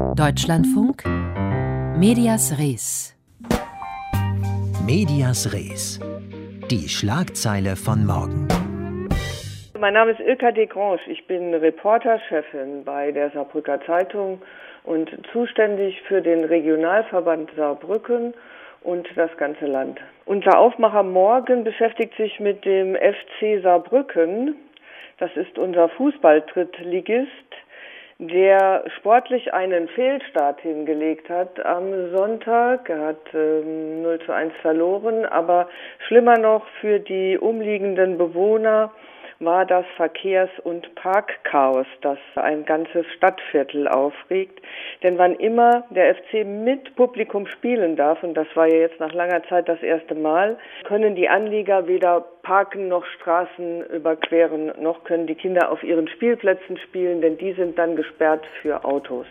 Deutschlandfunk Medias Res. Medias Res. Die Schlagzeile von morgen. Mein Name ist Ilka de Grange. Ich bin Reporterchefin bei der Saarbrücker Zeitung und zuständig für den Regionalverband Saarbrücken und das ganze Land. Unser Aufmacher morgen beschäftigt sich mit dem FC Saarbrücken. Das ist unser Fußball-Drittligist der sportlich einen Fehlstart hingelegt hat am Sonntag. Er hat ähm, 0 zu 1 verloren, aber schlimmer noch für die umliegenden Bewohner war das Verkehrs- und Parkchaos, das ein ganzes Stadtviertel aufregt. Denn wann immer der FC mit Publikum spielen darf, und das war ja jetzt nach langer Zeit das erste Mal, können die Anlieger weder parken noch Straßen überqueren, noch können die Kinder auf ihren Spielplätzen spielen, denn die sind dann gesperrt für Autos.